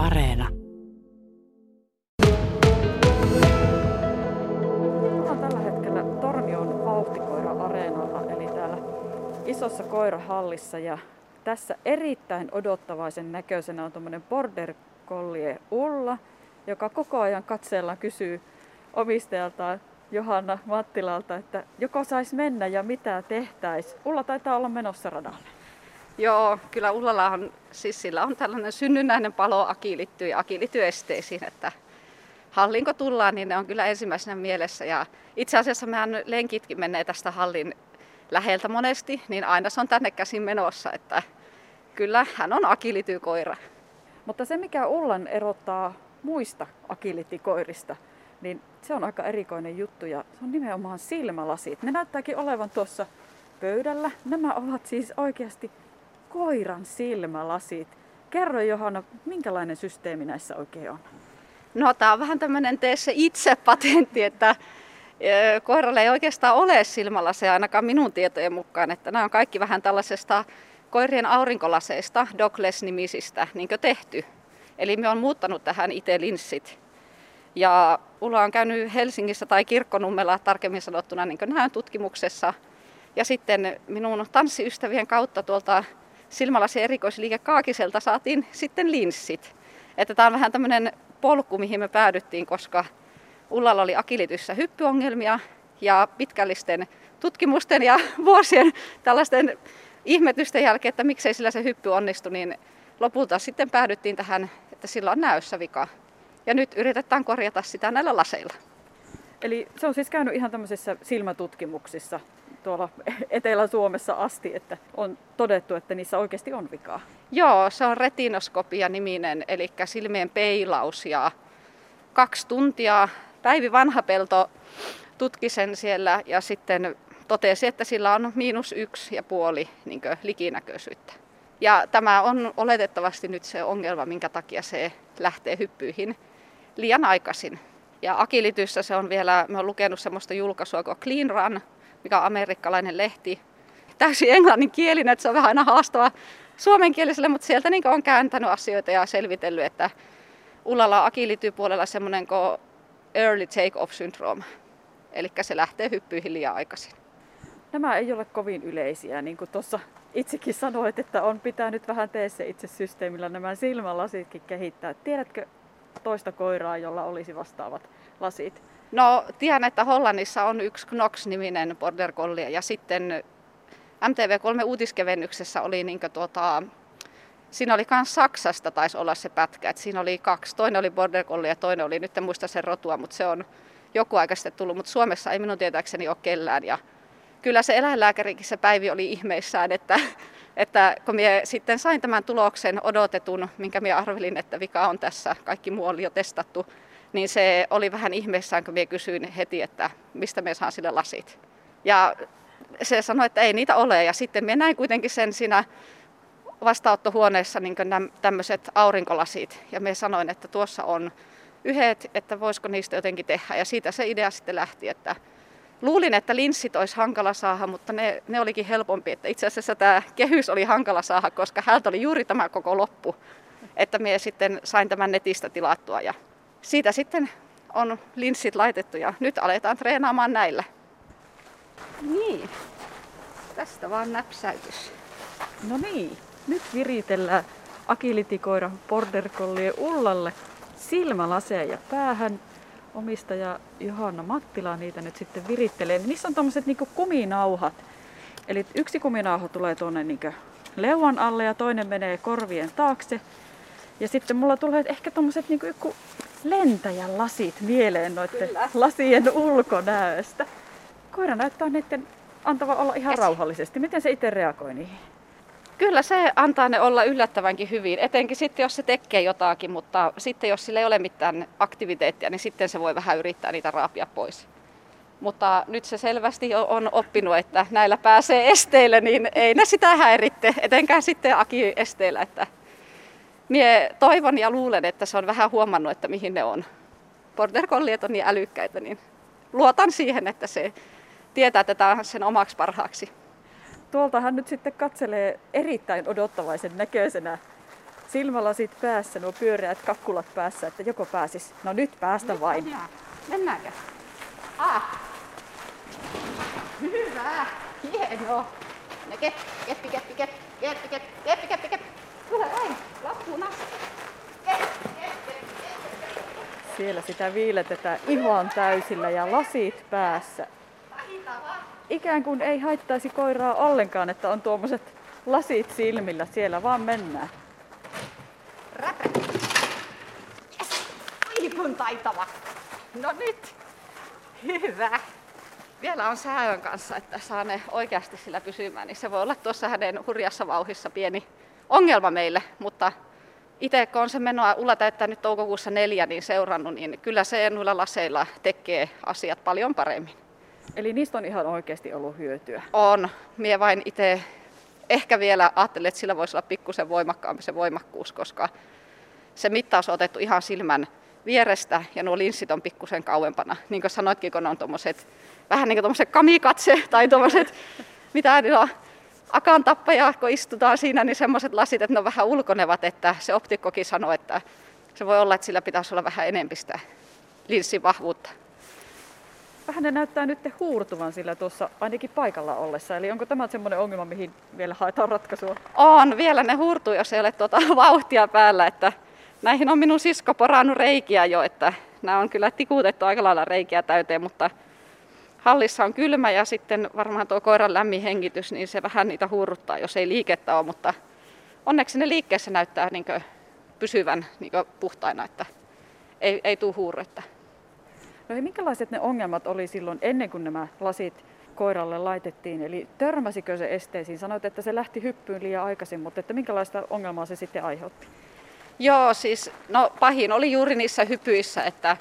Areena. Ollaan tällä hetkellä Tornion vauhtikoira-areenalla, eli täällä isossa koirahallissa. Ja tässä erittäin odottavaisen näköisenä on tuommoinen border collie Ulla, joka koko ajan katseella kysyy omistajaltaan Johanna Mattilalta, että joko saisi mennä ja mitä tehtäisi. Ulla taitaa olla menossa radalle. Joo, kyllä Ullalla on, siis sillä on tällainen synnynnäinen palo akilitty ja akilityesteisiin, että hallinko tullaan, niin ne on kyllä ensimmäisenä mielessä. Ja itse asiassa mehän lenkitkin menee tästä hallin läheltä monesti, niin aina se on tänne käsin menossa, että kyllä hän on akilitykoira. Mutta se, mikä Ullan erottaa muista akilitikoirista, niin se on aika erikoinen juttu ja se on nimenomaan silmälasit. Ne näyttääkin olevan tuossa pöydällä. Nämä ovat siis oikeasti koiran silmälasit. Kerro Johanna, minkälainen systeemi näissä oikein on? No tämä on vähän tämmöinen tee se itse patentti, että koiralle ei oikeastaan ole silmälaseja ainakaan minun tietojen mukaan, että nämä on kaikki vähän tällaisesta koirien aurinkolaseista, Douglas-nimisistä, niin tehty. Eli me on muuttanut tähän itse linssit. Ja Ulla on käynyt Helsingissä tai Kirkkonummella tarkemmin sanottuna niin näön tutkimuksessa. Ja sitten minun tanssiystävien kautta tuolta silmälasi erikoisliike Kaakiselta saatiin sitten linssit. Että tämä on vähän tämmöinen polku, mihin me päädyttiin, koska Ullalla oli akilityssä hyppyongelmia ja pitkällisten tutkimusten ja vuosien tällaisten ihmetysten jälkeen, että miksei sillä se hyppy onnistui, niin lopulta sitten päädyttiin tähän, että sillä on näössä vika. Ja nyt yritetään korjata sitä näillä laseilla. Eli se on siis käynyt ihan tämmöisissä silmätutkimuksissa tuolla Etelä-Suomessa asti, että on todettu, että niissä oikeasti on vikaa. Joo, se on retinoskopia niminen, eli silmien peilaus ja kaksi tuntia. Päivi Vanhapelto tutki sen siellä ja sitten totesi, että sillä on miinus yksi ja puoli niin likinäköisyyttä. Ja tämä on oletettavasti nyt se ongelma, minkä takia se lähtee hyppyihin liian aikaisin. Ja Akilityssä se on vielä, me on lukenut semmoista julkaisua kuin Clean Run, mikä on amerikkalainen lehti. Täysin englanninkielinen, että se on vähän aina haastava suomenkieliselle, mutta sieltä niin on kääntänyt asioita ja selvitellyt, että Ullalla on puolella semmoinen kuin early take-off syndrome. Eli se lähtee hyppyihin liian aikaisin. Nämä ei ole kovin yleisiä, niin kuin tuossa itsekin sanoit, että on pitänyt vähän teessä itse systeemillä nämä silmälasitkin kehittää. Tiedätkö toista koiraa, jolla olisi vastaavat lasit? No tiedän, että Hollannissa on yksi Knox-niminen border collie ja sitten MTV3 uutiskevennyksessä oli niin tuota, Siinä oli myös Saksasta taisi olla se pätkä, että siinä oli kaksi. Toinen oli border collie ja toinen oli, nyt en muista sen rotua, mutta se on joku aika sitten tullut, mutta Suomessa ei minun tietääkseni ole kellään. Ja kyllä se eläinlääkärikin se päivi oli ihmeissään, että, että kun minä sitten sain tämän tuloksen odotetun, minkä minä arvelin, että vika on tässä, kaikki muu oli jo testattu, niin se oli vähän ihmeissään, kun minä kysyin heti, että mistä me saan sille lasit. Ja se sanoi, että ei niitä ole. Ja sitten minä näin kuitenkin sen siinä vastaanottohuoneessa niin tämmöiset aurinkolasit. Ja me sanoin, että tuossa on yhdet, että voisiko niistä jotenkin tehdä. Ja siitä se idea sitten lähti, että luulin, että linssit olisi hankala saada, mutta ne, ne olikin helpompi. Että itse asiassa tämä kehys oli hankala saada, koska häntä oli juuri tämä koko loppu. Että me sitten sain tämän netistä tilattua ja siitä sitten on linssit laitettu ja nyt aletaan treenaamaan näillä. Niin, tästä vaan näpsäytys. No niin, nyt viritellään agilitikoira border collie Ullalle silmälaseja päähän. Omistaja Johanna Mattila niitä nyt sitten virittelee. Niissä on tommoset niinku kuminauhat. Eli yksi kuminauha tulee tuonne niinku leuan alle ja toinen menee korvien taakse. Ja sitten mulla tulee ehkä tommoset niinku lentäjän lasit mieleen noiden Kyllä. lasien ulkonäöstä. Koira näyttää niiden antava olla ihan rauhallisesti. Miten se itse reagoi niihin? Kyllä se antaa ne olla yllättävänkin hyvin, etenkin sitten jos se tekee jotakin, mutta sitten jos sillä ei ole mitään aktiviteettia, niin sitten se voi vähän yrittää niitä raapia pois. Mutta nyt se selvästi on oppinut, että näillä pääsee esteille, niin ei ne sitä häiritte, etenkään sitten aki-esteillä. Että Mie toivon ja luulen, että se on vähän huomannut, että mihin ne on. Border Colliet on niin älykkäitä, niin luotan siihen, että se tietää tätä sen omaksi parhaaksi. Tuoltahan nyt sitten katselee erittäin odottavaisen näköisenä silmälasit päässä, nuo pyöreät kakkulat päässä, että joko pääsis. No nyt päästä nyt vain. Mennäänkö? Ah. Hyvä. Hienoa. No keppi, keppi, keppi, keppi, keppi, keppi, keppi, keppi. Siellä sitä viiletetään ihan täysillä ja lasit päässä. Ikään kuin ei haittaisi koiraa ollenkaan, että on tuommoiset lasit silmillä. Siellä vaan mennään. Räpä. Yes. Taitava. No nyt. Hyvä. Vielä on sääön kanssa, että saa ne oikeasti sillä pysymään, niin se voi olla tuossa hänen hurjassa vauhissa pieni ongelma meille, mutta itse kun on se menoa Ulla täyttää nyt toukokuussa neljä niin seurannut, niin kyllä se noilla laseilla tekee asiat paljon paremmin. Eli niistä on ihan oikeasti ollut hyötyä. On. Mie vain itse ehkä vielä ajattelen, että sillä voisi olla pikkusen voimakkaampi se voimakkuus, koska se mittaus on otettu ihan silmän vierestä ja nuo linssit on pikkusen kauempana. Niin kuin sanoitkin, kun ne on tommoset, vähän niin kuin tommoset kamikatse tai tommoset, mitä ne on, akan tappaja, kun istutaan siinä, niin semmoiset lasit, että ne on vähän ulkonevat, että se optikkokin sanoo, että se voi olla, että sillä pitäisi olla vähän enempistä linssin vahvuutta. Vähän ne näyttää nyt huurtuvan sillä tuossa ainakin paikalla ollessa. Eli onko tämä semmoinen ongelma, mihin vielä haetaan ratkaisua? On, vielä ne huurtuu, jos ei ole tuota vauhtia päällä. Että näihin on minun sisko porannut reikiä jo, että nämä on kyllä tikutettu aika lailla reikiä täyteen, mutta hallissa on kylmä ja sitten varmaan tuo koiran lämmin hengitys, niin se vähän niitä huuruttaa, jos ei liikettä ole, mutta onneksi ne liikkeessä näyttää niin pysyvän niin puhtaina, että ei, ei tule huurretta. No ja minkälaiset ne ongelmat oli silloin ennen kuin nämä lasit koiralle laitettiin? Eli törmäsikö se esteisiin? Sanoit, että se lähti hyppyyn liian aikaisin, mutta että minkälaista ongelmaa se sitten aiheutti? Joo, siis no pahin oli juuri niissä hypyissä, että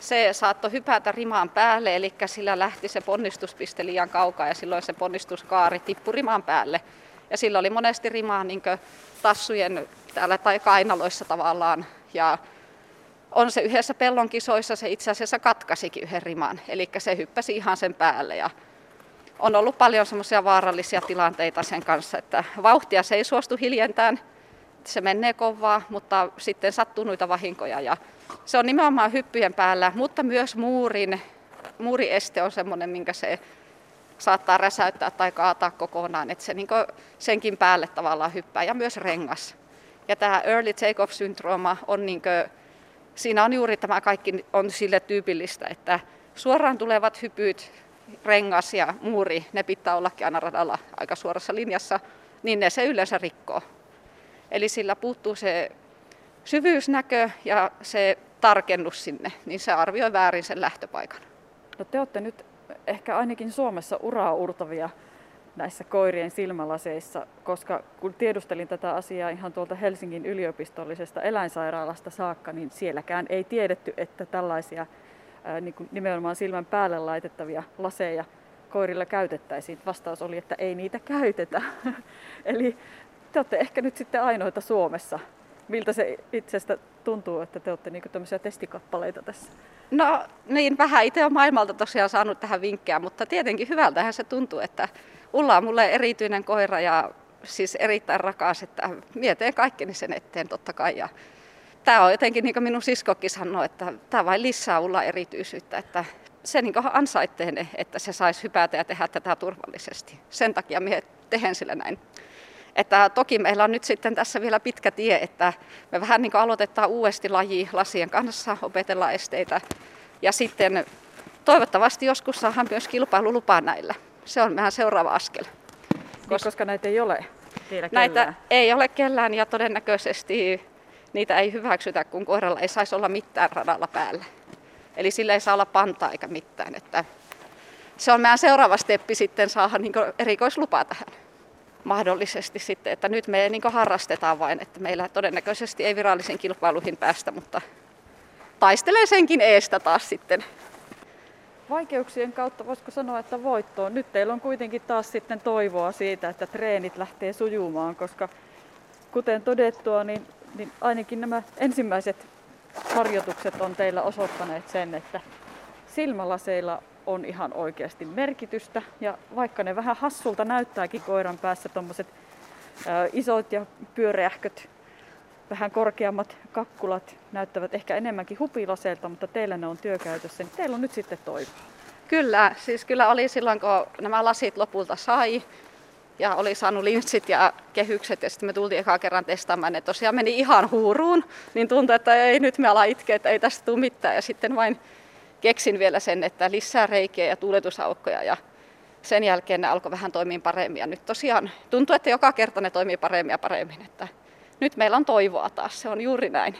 se saattoi hypätä rimaan päälle, eli sillä lähti se ponnistuspiste liian kaukaa ja silloin se ponnistuskaari tippui rimaan päälle. Ja sillä oli monesti rimaa niin tassujen täällä tai kainaloissa tavallaan. Ja on se yhdessä pellon kisoissa, se itse asiassa katkasikin yhden riman, eli se hyppäsi ihan sen päälle. Ja on ollut paljon semmoisia vaarallisia tilanteita sen kanssa, että vauhtia se ei suostu hiljentään, se menee kovaa, mutta sitten sattuu noita vahinkoja. Ja se on nimenomaan hyppyjen päällä, mutta myös muurin, muurieste on semmoinen, minkä se saattaa räsäyttää tai kaataa kokonaan, että se niin senkin päälle tavallaan hyppää ja myös rengas. Ja tämä early take-off syndrooma on niin siinä on juuri tämä kaikki on sille tyypillistä, että suoraan tulevat hypyt, rengas ja muuri, ne pitää ollakin aina radalla aika suorassa linjassa, niin ne se yleensä rikkoo. Eli sillä puuttuu se syvyysnäkö ja se tarkennus sinne, niin se arvioi väärin sen lähtöpaikan. No te olette nyt ehkä ainakin Suomessa uraa urtavia näissä koirien silmälaseissa, koska kun tiedustelin tätä asiaa ihan tuolta Helsingin yliopistollisesta eläinsairaalasta saakka, niin sielläkään ei tiedetty, että tällaisia niin kuin nimenomaan silmän päälle laitettavia laseja koirilla käytettäisiin. Vastaus oli, että ei niitä käytetä. Eli te olette ehkä nyt sitten ainoita Suomessa. Miltä se itsestä tuntuu, että te olette niin tämmöisiä testikappaleita tässä? No niin, vähän itse olen maailmalta tosiaan saanut tähän vinkkejä, mutta tietenkin hyvältähän se tuntuu, että Ulla on mulle erityinen koira ja siis erittäin rakas, että mietin kaikkeni sen eteen totta kai. Ja tämä on jotenkin, niin kuin minun siskokki sanoi, että tämä vain lisää Ulla erityisyyttä, että se niin ansaittee että se saisi hypätä ja tehdä tätä turvallisesti. Sen takia minä tehen sille näin. Että toki meillä on nyt sitten tässä vielä pitkä tie, että me vähän niin aloitetaan uudesti laji lasien kanssa, opetellaan esteitä ja sitten toivottavasti joskus saadaan myös kilpailulupaa näillä se on vähän seuraava askel. Niin, koska näitä ei ole Näitä kellään. ei ole kellään ja todennäköisesti niitä ei hyväksytä, kun koiralla ei saisi olla mitään radalla päällä. Eli sillä ei saa olla pantaa eikä mitään. Että se on meidän seuraava steppi sitten saada niin erikoislupa tähän mahdollisesti sitten, että nyt me niin harrastetaan vain, että meillä todennäköisesti ei virallisiin kilpailuihin päästä, mutta taistelee senkin eestä taas sitten vaikeuksien kautta voisiko sanoa, että voittoon. Nyt teillä on kuitenkin taas sitten toivoa siitä, että treenit lähtee sujumaan, koska kuten todettua, niin, niin ainakin nämä ensimmäiset harjoitukset on teillä osoittaneet sen, että silmälaseilla on ihan oikeasti merkitystä. Ja vaikka ne vähän hassulta näyttääkin koiran päässä tuommoiset isot ja pyöreähköt vähän korkeammat kakkulat näyttävät ehkä enemmänkin hupilaseilta, mutta teillä ne on työkäytössä, niin teillä on nyt sitten toivoa. Kyllä, siis kyllä oli silloin, kun nämä lasit lopulta sai ja oli saanut linssit ja kehykset ja sitten me tultiin ekaa kerran testaamaan, ne tosiaan meni ihan huuruun, niin tuntui, että ei nyt me ala itkeä, että ei tästä tule mitään ja sitten vain keksin vielä sen, että lisää reikiä ja tuuletusaukkoja ja sen jälkeen ne alkoi vähän toimia paremmin ja nyt tosiaan tuntuu, että joka kerta ne toimii paremmin ja paremmin, että nyt meillä on toivoa taas, se on juuri näin.